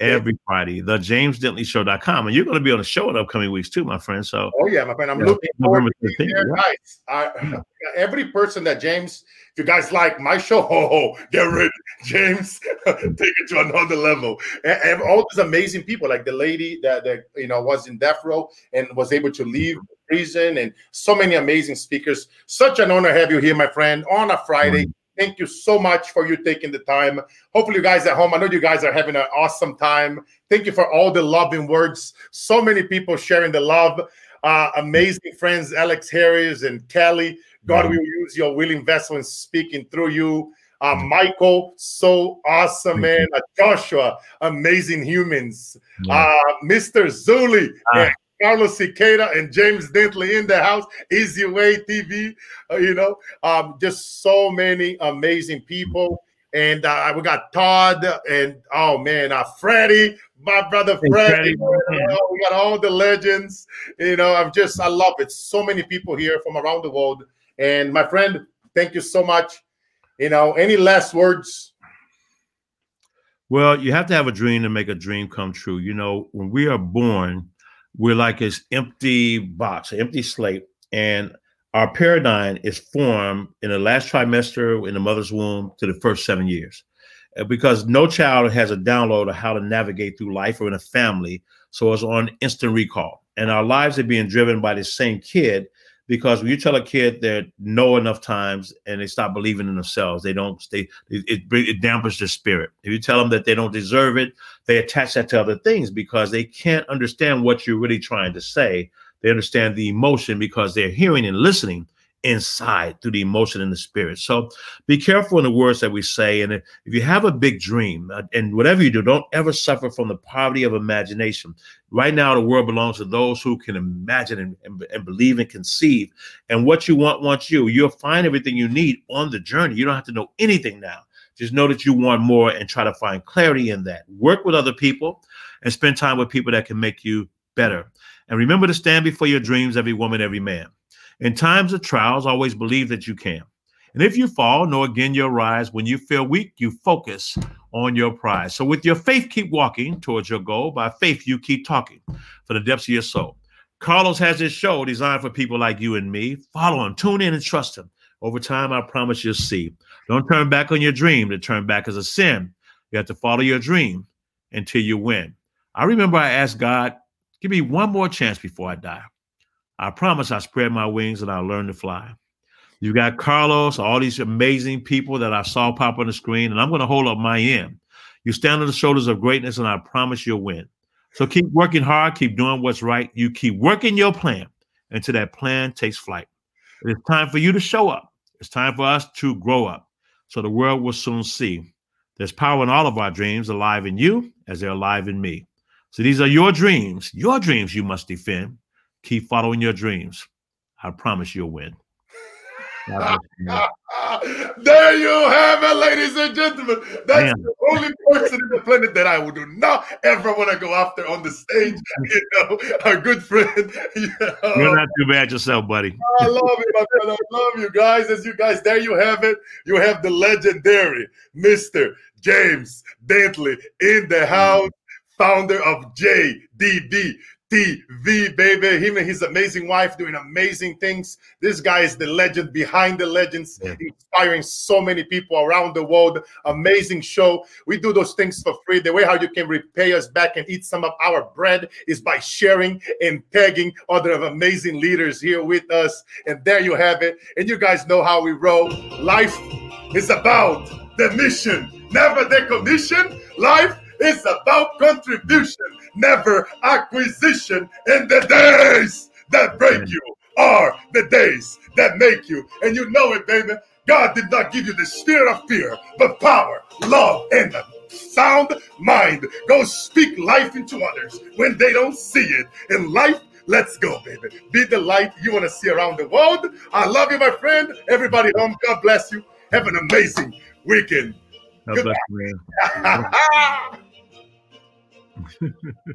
every yeah. Friday, the James Dentley Show.com. And you're going to be on the show in upcoming weeks too, my friend. So, oh, yeah, my friend. I'm looking forward to there, guys. I, [laughs] every person that James, if you guys like my show, [laughs] get ready. James, [laughs] take it to another level. And, and, all these amazing people, like the lady that, that you know was in death row and was able to leave prison, and so many amazing speakers. Such an honor to have you here, my friend, on a Friday. Mm-hmm Thank you so much for you taking the time. Hopefully, you guys at home, I know you guys are having an awesome time. Thank you for all the loving words. So many people sharing the love. Uh, amazing friends, Alex Harris and Kelly. God will use your willing vessel in speaking through you. Uh, Michael, so awesome, man. Uh, Joshua, amazing humans. Uh, Mr. Zuli, uh, Carlos Cicada and James Dentley in the house, Easy Way TV, uh, you know, um, just so many amazing people. And uh, we got Todd and oh man, uh, Freddie, my brother Freddie. Oh, we got all the legends. You know, I'm just, I love it. So many people here from around the world. And my friend, thank you so much. You know, any last words? Well, you have to have a dream to make a dream come true. You know, when we are born, we're like this empty box, an empty slate, and our paradigm is formed in the last trimester in the mother's womb to the first seven years. Uh, because no child has a download of how to navigate through life or in a family, so it's on instant recall. And our lives are being driven by the same kid because when you tell a kid that no enough times and they stop believing in themselves, they don't. They it, it dampens their spirit. If you tell them that they don't deserve it, they attach that to other things because they can't understand what you're really trying to say. They understand the emotion because they're hearing and listening inside through the emotion and the spirit. So be careful in the words that we say. And if you have a big dream uh, and whatever you do, don't ever suffer from the poverty of imagination. Right now, the world belongs to those who can imagine and, and, and believe and conceive. And what you want wants you. You'll find everything you need on the journey. You don't have to know anything now. Just know that you want more and try to find clarity in that. Work with other people and spend time with people that can make you better. And remember to stand before your dreams, every woman, every man. In times of trials, always believe that you can. And if you fall, know again you'll rise. When you feel weak, you focus on your prize. So with your faith, keep walking towards your goal. By faith, you keep talking for the depths of your soul. Carlos has this show designed for people like you and me. Follow him, tune in, and trust him. Over time, I promise you'll see. Don't turn back on your dream. To turn back is a sin. You have to follow your dream until you win. I remember I asked God, give me one more chance before I die. I promise I spread my wings and I'll learn to fly. You got Carlos, all these amazing people that I saw pop on the screen, and I'm going to hold up my end. You stand on the shoulders of greatness, and I promise you'll win. So keep working hard, keep doing what's right. You keep working your plan until that plan takes flight. It's time for you to show up. It's time for us to grow up. So the world will soon see there's power in all of our dreams alive in you as they're alive in me. So these are your dreams, your dreams you must defend. Keep following your dreams. I promise you'll win. [laughs] there you have it, ladies and gentlemen. That's Man. the only person in the planet that I would do not ever want to go after on the stage. [laughs] You know, a good friend. [laughs] You know. You're not too bad yourself, buddy. I love you, my brother. I love you guys. As you guys, there you have it. You have the legendary Mr. James Dentley in the house, founder of JD3 TV, baby. Him and his amazing wife doing amazing things. This guy is the legend behind the legends, yeah. inspiring so many people around the world. Amazing show. We do those things for free. The way how you can repay us back and eat some of our bread is by sharing and tagging other amazing leaders here with us. And there you have it. And you guys know how we roll. Life is about the mission, never the commission. Life is about contribution, never acquisition. And the days that break you are the days that make you. And you know it, baby. God did not give you the spirit of fear, but power, love, and a sound mind. Go speak life into others when they don't see it. In life, Let's go, baby. Be the light you want to see around the world. I love you, my friend. Everybody home, God bless you. Have an amazing weekend. God bless you, [laughs] フフフ。